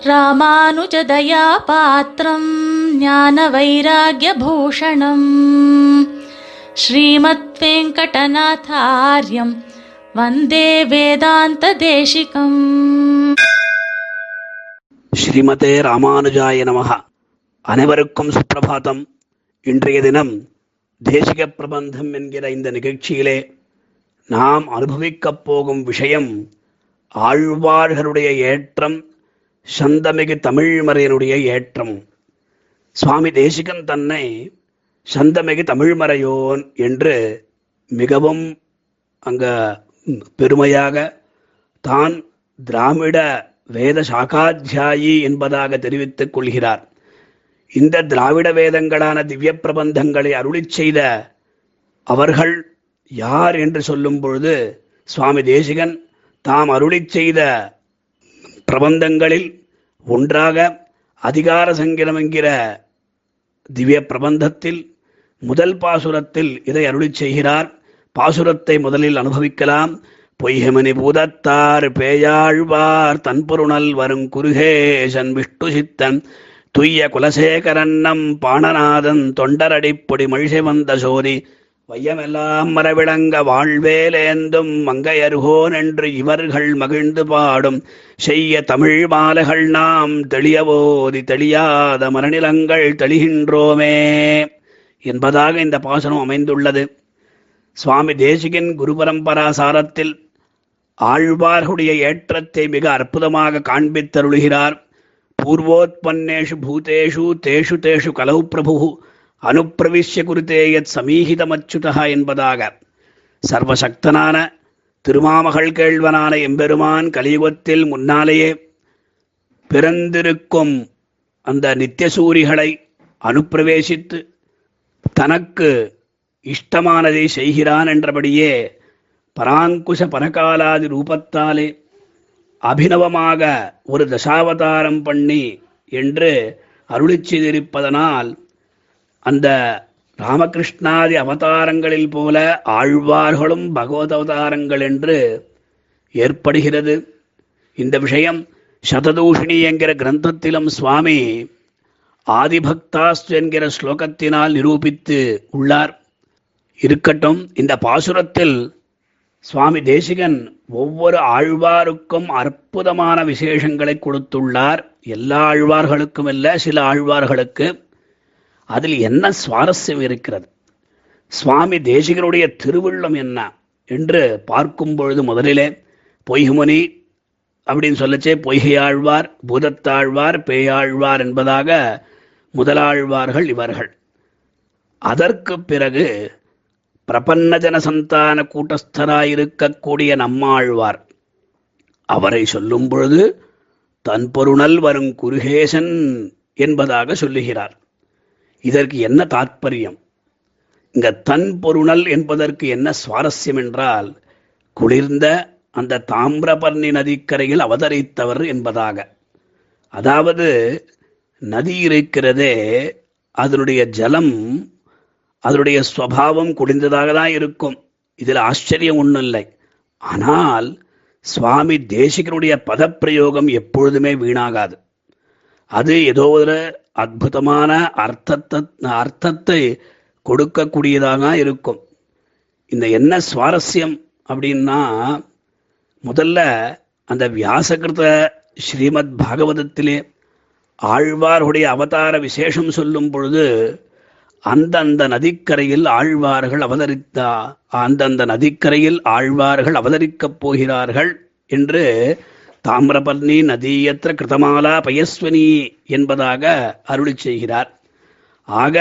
ராமானுஜதயா பாத்திரம் ஞான வைராகிய பூஷணம் ஸ்ரீமத் வெங்கடநாதாரியம் வந்தே வேதாந்த தேசிகம் ஸ்ரீமதே ராமானுஜாய நமஹ அனைவருக்கும் சுப்பிரபாதம் இன்றைய தினம் தேசிக பிரபந்தம் என்கிற இந்த நிகழ்ச்சியிலே நாம் அனுபவிக்கப் போகும் விஷயம் ஆழ்வார்களுடைய ஏற்றம் சந்தமிகு தமிழ்மறையினுடைய ஏற்றம். சுவாமி தேசிகன் தன்னை சந்தமிகு தமிழ்மறையோன் என்று மிகவும் அங்க பெருமையாக தான் திராவிட வேத சாகாத்தியாயி என்பதாக தெரிவித்துக் கொள்கிறார். இந்த திராவிட வேதங்களான திவ்ய பிரபந்தங்களை அருளிச் செய்த அவர்கள் யார் என்று சொல்லும் பொழுது சுவாமி தேசிகன் தாம் அருளிச் செய்த பிரபந்தங்களில் ஒன்றாக அதிகார சங்கிரம் என்கிற திவ்ய பிரபந்தத்தில் முதல் பாசுரத்தில் இதை அருளி செய்கிறார். பாசுரத்தை முதலில் அனுபவிக்கலாம். பொய்யமணி பூதத்தார் பேயாழ்வார் தன்பொருணல் வரும் குருகேசன் விஷ்ணு சித்தன் துய்ய குலசேகரன்னம் பாணநாதன் தொண்டரடிப்பொடி மழிசை வந்த சோதி வையமெல்லாம் மரவிளங்க வாழ்வேலேந்தும் மங்கையர்கோன் என்று இவர்கள் மகிழ்ந்து பாடும். செய்ய தமிழ் மாலைகள் நாம் தெளியவோதி தெளியாத மரநிலங்கள் தெளிகின்றோமே என்பதாக இந்த பாசனம் அமைந்துள்ளது. சுவாமி தேசிகன் குரு பரம்பரா சாரத்தில் ஆழ்வார்களுடைய ஏற்றத்தை மிக அற்புதமாக காண்பித்தருளுகிறார். பூர்வோத்பன்னேஷு பூதேஷு தேஷு தேஷு கலவு பிரபு அனுப்பிரவிஷ்ய குருத்தே யத் சமீகிதமச்சுதா என்பதாக. சர்வசக்தனான திருமாமகள் கேள்வனான எம்பெருமான் கலியுகத்தில் முன்னாலேயே பிறந்திருக்கும் அந்த நித்தியசூரிகளை அனுப்பிரவேசித்து தனக்கு இஷ்டமானதை செய்கிறான் என்றபடியே பராங்குஷ பனகாலாதி ரூபத்தாலே அபினவமாக ஒரு தசாவதாரம் பண்ணி என்று அருளிச் செய்திருப்பதனால் அந்த ராமகிருஷ்ணாதி அவதாரங்களில் போல ஆழ்வார்களும் பகவத் அவதாரங்கள் என்று ஏற்படுகிறது. இந்த விஷயம் சததூஷிணி என்கிற கிரந்தத்திலும் சுவாமி ஆதிபக்தாஸ்து என்கிற ஸ்லோகத்தினால் நிரூபித்து உள்ளார். இருக்கட்டும் இந்த பாசுரத்தில் சுவாமி தேசிகன் ஒவ்வொரு ஆழ்வாருக்கும் அற்புதமான விசேஷங்களை கொடுத்துள்ளார். எல்லா ஆழ்வார்களுக்கும் இல்லை சில ஆழ்வார்களுக்கு. அதில் என்ன சுவாரஸ்யம் இருக்கிறது? சுவாமி தேசிகனுடைய திருவுள்ளம் என்ன? என்று பார்க்கும் பொழுது முதலிலே பொய்குமணி அப்படின்னு சொல்லச்சே பொய்கையாழ்வார் பூதத்தாழ்வார் பேயாழ்வார் என்பதாக முதலாழ்வார்கள் இவர்கள். அதற்கு பிறகு பிரபன்னஜன சந்தான கூட்டஸ்தராயிருக்கக்கூடிய நம்மாழ்வார். அவரை சொல்லும் பொழுது தன் பொருணல் வரும் குருகேசன் என்பதாக சொல்லுகிறார். இதற்கு என்ன தாற்பயம்? இங்க தன் பொருணல் என்பதற்கு என்ன சுவாரஸ்யம் என்றால் குளிர்ந்த அந்த தாமிரபர்ணி நதிக்கரையில் அவதரித்தவர் என்பதாக. அதாவது நதி இருக்கிறதே அதனுடைய ஜலம் அதனுடைய ஸ்வபாவம் குடிந்ததாக தான் இருக்கும். இதில் ஆச்சரியம் ஒன்றும் இல்லை ஆனால் சுவாமி தேசிகனுடைய பதப்பிரயோகம் எப்பொழுதுமே வீணாகாது. அது ஏதோ ஒரு அற்புதமான அர்த்தத்தை அர்த்தத்தை கொடுக்கக்கூடியதாக இருக்கும். இந்த என்ன சுவாரஸ்யம் அப்படின்னா முதல்ல அந்த வியாசகிருத ஸ்ரீமத் பாகவதத்திலே ஆழ்வார்களுடைய அவதார விசேஷம் சொல்லும் பொழுது அந்தந்த நதிக்கரையில் ஆழ்வார்கள் அவதரித்தா அந்தந்த நதிக்கரையில் ஆழ்வார்கள் அவதரிக்கப் போகிறார்கள் என்று தாமிரபர்ணி நதியற்ற கிருதமாலா பயஸ்வனி என்பதாக அருளி செய்கிறார். ஆக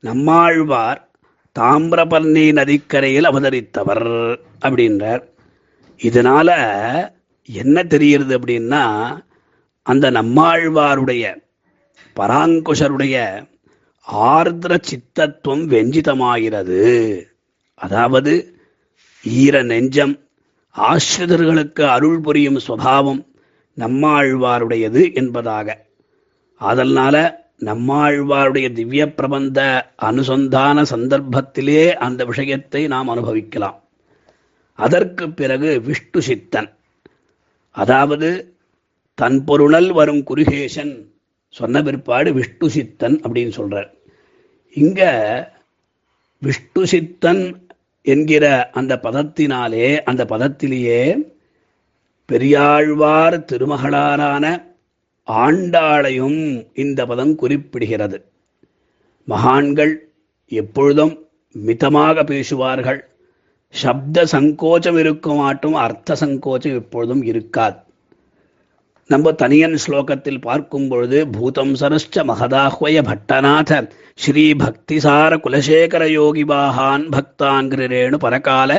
நம்மாழ்வார் தாமிரபர்ணி நதிக்கரையில் அவதரித்தவர் அப்படின்றார். இதனால என்ன தெரிகிறது அப்படின்னா அந்த நம்மாழ்வாருடைய பராங்குஷருடைய ஆர்திர சித்தத்துவம் வெஞ்சிதமாகிறது. அதாவது ஈர நெஞ்சம் ஆசிரிதர்களுக்கு அருள் புரியும் சுவாவம் நம்மாழ்வாருடையது என்பதாக. அதனால நம்மாழ்வாருடைய திவ்ய பிரபந்த அனுசந்தான சந்தர்ப்பத்திலே அந்த விஷயத்தை நாம் அனுபவிக்கலாம். அதற்குப் பிறகு விஷ்ணு சித்தன். அதாவது தன் பொருளல் வரும் குருகேசன் சொன்ன பிற்பாடு விஷ்ணு சித்தன் அப்படின்னு சொல்றார். இங்க விஷ்ணு சித்தன் என்கிற அந்த பதத்தினாலே அந்த பதத்திலேயே பெரியாழ்வார் திருமகளாரான ஆண்டாளையும் இந்த பதம் குறிப்பிடுகிறது. மகான்கள் எப்பொழுதும் மிதமாக பேசுவார்கள். சப்த சங்கோச்சம் இருக்குமாட்டும் அர்த்த சங்கோச்சம் எப்பொழுதும் இருக்காது. நம்ம தனியன் ஸ்லோகத்தில் பார்க்கும் பொழுது பூதம் சரஸ்ச மகதாஹ்வய பட்டநாத ஸ்ரீ பக்திசார குலசேகர யோகிபாகான் பக்தான் ரேணு பரகால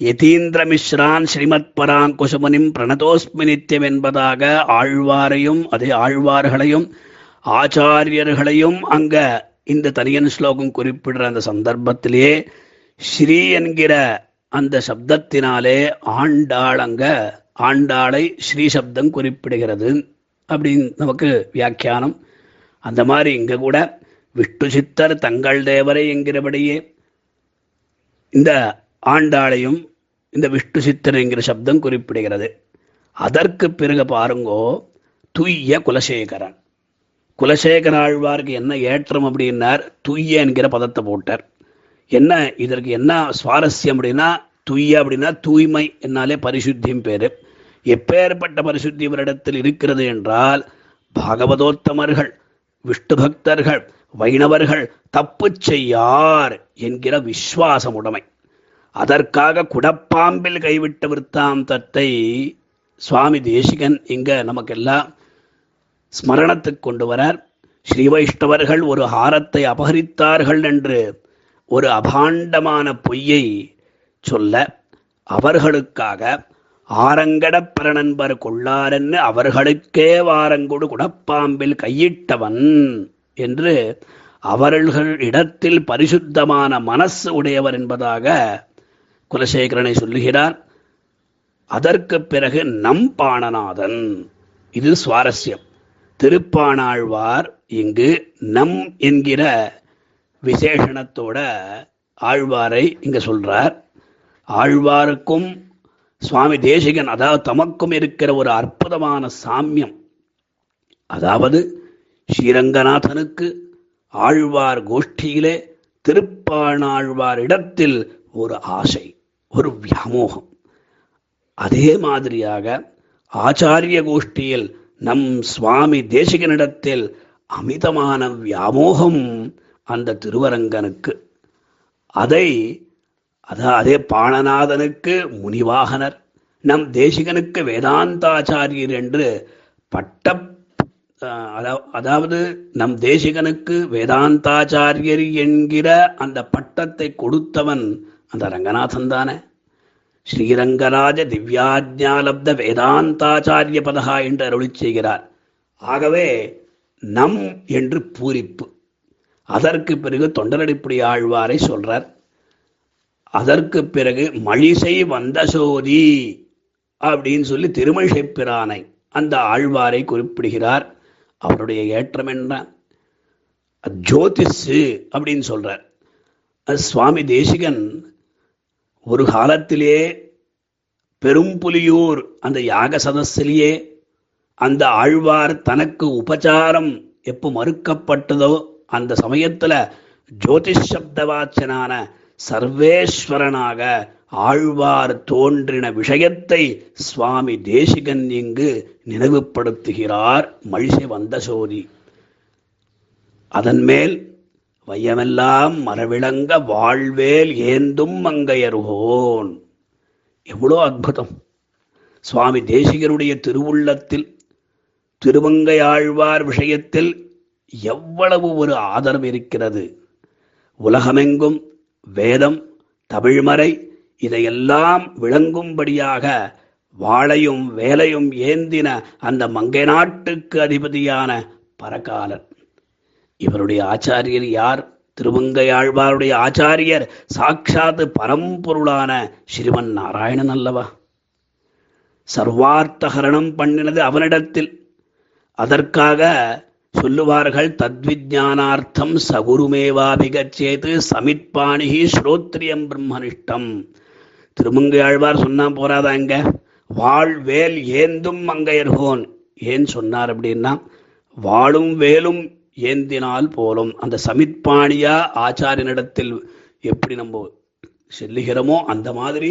யதீந்திர மிஸ்ரான் ஸ்ரீமத் பராங்குசுமனிம் பிரணதோஸ்மி நித்தியம் என்பதாக ஆழ்வாரையும் அதே ஆழ்வார்களையும் ஆச்சாரியர்களையும் அங்க இந்த தனியன் ஸ்லோகம் குறிப்பிடுற அந்த சந்தர்ப்பத்திலேயே ஸ்ரீ என்கிற அந்த சப்தத்தினாலே ஆண்டாள் அங்க ஆண்டாளை ஸ்ரீ சப்தம் குறிப்பிடுகிறது அப்படின்னு நமக்கு வியாக்கியானம். அந்த மாதிரி இங்க கூட விஷ்ணு சித்தர் தங்கள் தேவரை என்கிறபடியே இந்த ஆண்டாளையும் இந்த விஷ்ணு சித்தர் என்கிற சப்தம் குறிப்பிடுகிறது. அதற்கு பிறகு பாருங்கோ துய்ய குலசேகரன். குலசேகர ஆழ்வாருக்கு என்ன ஏற்றம் அப்படின்னார்? துய்ய என்கிற பதத்தை போட்டார். என்ன இதற்கு என்ன சுவாரஸ்யம் அப்படின்னா துய்ய அப்படின்னா தூய்மை என்னாலே பரிசுத்தியும் பேரு. எப்பேற்பட்ட பரிசுத்தி இவரிடத்தில் இருக்கிறது என்றால் பாகவதோத்தமர்கள் விஷ்ணு பக்தர்கள் வைணவர்கள் தப்பு செய்யார் என்கிற விஸ்வாசமுடைமை அதற்காக குடப்பாம்பில் கைவிட்ட விற்த்தாந்தத்தை சுவாமி தேசிகன் இங்க நமக்கெல்லாம் ஸ்மரணத்துக்கு கொண்டு வரார். ஸ்ரீ வைஷ்ணவர்கள் ஒரு ஹாரத்தை அபகரித்தார்கள் என்று ஒரு அபாண்டமான பொய்யை சொல்ல அவர்களுக்காக ஆரங்கடப் நண்பர் கொள்ளாரென்னு அவர்களுக்கே வாரங்கொடு குடப்பாம்பில் கையிட்டவன் என்று அவர்கள் இடத்தில் பரிசுத்தமான மனசு உடையவர் என்பதாக குலசேகரனை சொல்லுகிறார். அதற்கு பிறகு நம் பாணநாதன். இது சுவாரஸ்யம். திருப்பாணாழ்வார் இங்கு நம் என்கிற விசேஷணத்தோட ஆழ்வாரை இங்க சொல்றார். ஆழ்வாருக்கும் சுவாமி தேசிகன் அதாவது தமக்கும் இருக்கிற ஒரு அற்புதமான சாமியம். அதாவது ஸ்ரீரங்கநாதனுக்கு ஆழ்வார் கோஷ்டியிலே திருப்பாணாழ்வார் இடத்தில் ஒரு ஆசை ஒரு வியாமோகம். அதே மாதிரியாக ஆச்சாரிய கோஷ்டியில் நம் சுவாமி தேசிகனிடத்தில் அமிதமான வியாமோகம் அந்த திருவரங்கனுக்கு. அதை அதான் அதே பாணநாதனுக்கு முனிவாகனர் நம் தேசிகனுக்கு வேதாந்தாச்சாரியர் என்று பட்ட அதாவது நம் தேசிகனுக்கு வேதாந்தாச்சாரியர் என்கிற அந்த பட்டத்தை கொடுத்தவன் அந்த ரங்கநாதன் தானே. ஸ்ரீரங்கராஜ திவ்யாஜாலப்த வேதாந்தாச்சாரிய பதகா என்று அருளி செய்கிறார். ஆகவே நம் என்று பூரிப்பு. அதற்கு பிறகு தொண்டரடிப்படி ஆழ்வாரை சொல்றார். அதற்கு பிறகு மழிசை வந்த சோதி அப்படின்னு சொல்லி திருமழிசை பிரானை அந்த ஆழ்வாரை குறிப்பிடுகிறார். அவருடைய ஏற்றம் என்ன? ஜோதிஷு அப்படின்னு சொல்றார். சுவாமி தேசிகன் ஒரு காலத்திலே பெரும்புலியூர் அந்த யாக சதஸிலேயே அந்த ஆழ்வார் தனக்கு உபச்சாரம் எப்போ மறுக்கப்பட்டதோ அந்த சமயத்துல ஜோதிஷ் சப்தவாச்சனான சர்வேஸ்வரனாக ஆழ்வார் தோன்றின விஷயத்தை சுவாமி தேசிகன் இங்கு நினைவுபடுத்துகிறார் மழிசை வந்த சோதி அதன்மேல் வையமெல்லாம் மரவிளங்க வாழ்வேல் ஏந்தும் மங்கையருகோன். எவ்வளோ அற்புதம். சுவாமி தேசிகருடைய திருவுள்ளத்தில் திருமங்கையாழ்வார் விஷயத்தில் எவ்வளவு ஒரு ஆதரவு இருக்கிறது. உலகமெங்கும் வேதம் தமிழ்மறை இதையெல்லாம் விளங்கும்படியாக வாளையும் வேலையும் ஏந்தின அந்த மங்கை நாட்டுக்கு அதிபதியான பரகாலன். இவருடைய ஆச்சாரியர் யார்? திருவங்கையாழ்வாருடைய ஆச்சாரியர் சாட்சாத் பரம்பொருளான ஸ்ரீமன் நாராயணன் அல்லவா? சர்வார்த்தகரணம் பண்ணினது அவனிடத்தில். அதற்காக சொல்லுவார்கள் தத்விஜானார்த்தம் சகுருமேவாபிகச்சேது சமித்பாணிகி ஸ்ரோத்ரியம் பிரம்மனிஷ்டம். திருமங்கை ஆழ்வார் சொன்னா போறாதாங்க வாழ் வேல் ஏந்தும் மங்கையர்கோன். ஏன் சொன்னார் அப்படின்னா வாழும் வேலும் ஏந்தினால் போலும். அந்த சமித்பாணியா ஆச்சாரியனிடத்தில் எப்படி நம்ம செல்லுகிறோமோ அந்த மாதிரி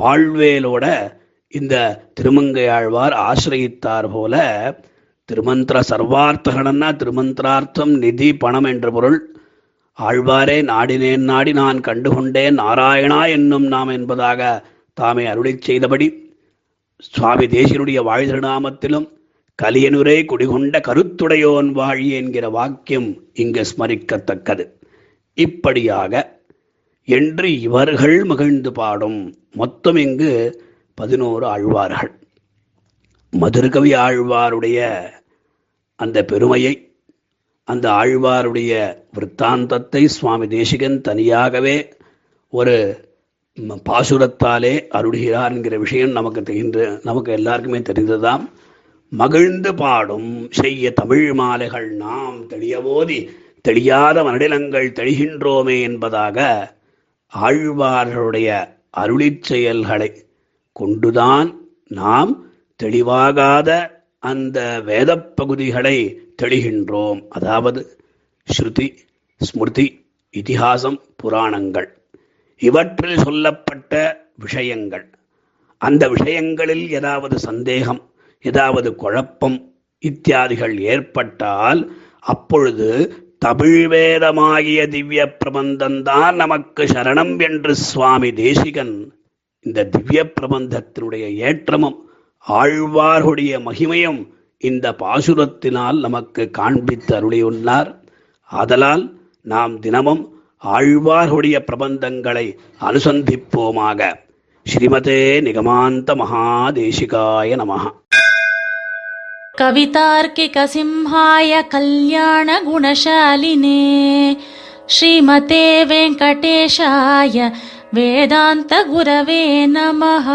வாழ்வேலோட இந்த திருமங்கையாழ்வார் ஆசிரயித்தார் போல திருமந்திர சர்வார்த்தகணன்னா திருமந்திரார்த்தம் நிதி பணம் என்ற பொருள். ஆழ்வாரே நாடினேன் நாடி நான் கண்டுகொண்டேன் நாராயணா என்னும் நாம் என்பதாக தாமே அருளிச் செய்தபடி சுவாமி தேசியனுடைய வாழ் திருநாமத்திலும் கலியனுரே குடிகொண்ட கருத்துடையோன் வாழி என்கிற வாக்கியம் இங்கு ஸ்மரிக்கத்தக்கது. இப்படியாக என்று இவர்கள் மகிழ்ந்து பாடும் மொத்தம் இங்கு பதினோரு ஆழ்வார்கள். மதுரகவி ஆழ்வாருடைய அந்த பெருமையை அந்த ஆழ்வாருடைய விற்த்தாந்தத்தை சுவாமி தேசிகன் தனியாகவே ஒரு பாசுரத்தாலே அருளுகிறார் என்கிற விஷயம் நமக்கு தெரிகின்ற நமக்கு எல்லாருக்குமே தெரிந்ததாம். மகிழ்ந்து பாடும் செய்ய தமிழ் மாலைகள் நாம் தெளியவோதி தெளியாத மனடிலங்கள் தெளிகின்றோமே என்பதாக ஆழ்வார்களுடைய அருளிச் செயல்களை கொண்டுதான் நாம் தெளிவாகாத அந்த வேத பகுதிகளை தெளிகின்றோம். அதாவது ஸ்ருதி ஸ்மிருதி இதிகாசம் புராணங்கள். இவற்றில் சொல்லப்பட்ட விஷயங்கள். அந்த விஷயங்களில் ஏதாவது சந்தேகம் ஏதாவது குழப்பம் இத்தியாதிகள் ஏற்பட்டால் அப்பொழுது தமிழ் வேதமாகிய திவ்ய பிரபந்தம்தான் நமக்கு சரணம் என்று சுவாமி தேசிகன் இந்த திவ்ய பிரபந்தத்தினுடைய ஏற்றமும் ஆழ்வார்களுடைய மகிமையும் இந்த பாசுரத்தினால் நமக்கு காண்பித்து அருளியுள்ளார் ஆதலால் நாம் தினமும் ஆழ்வார்களுடைய பிரபந்தங்களை அனுசந்திப்போமாக ஸ்ரீமதே நிகமாந்த மகாதேசிகாய நமः कवितार्किकसिंहाय कल्याणगुणशालिने श्रीमते वेङ्कटेशाय वेदान्तगुरवे नमः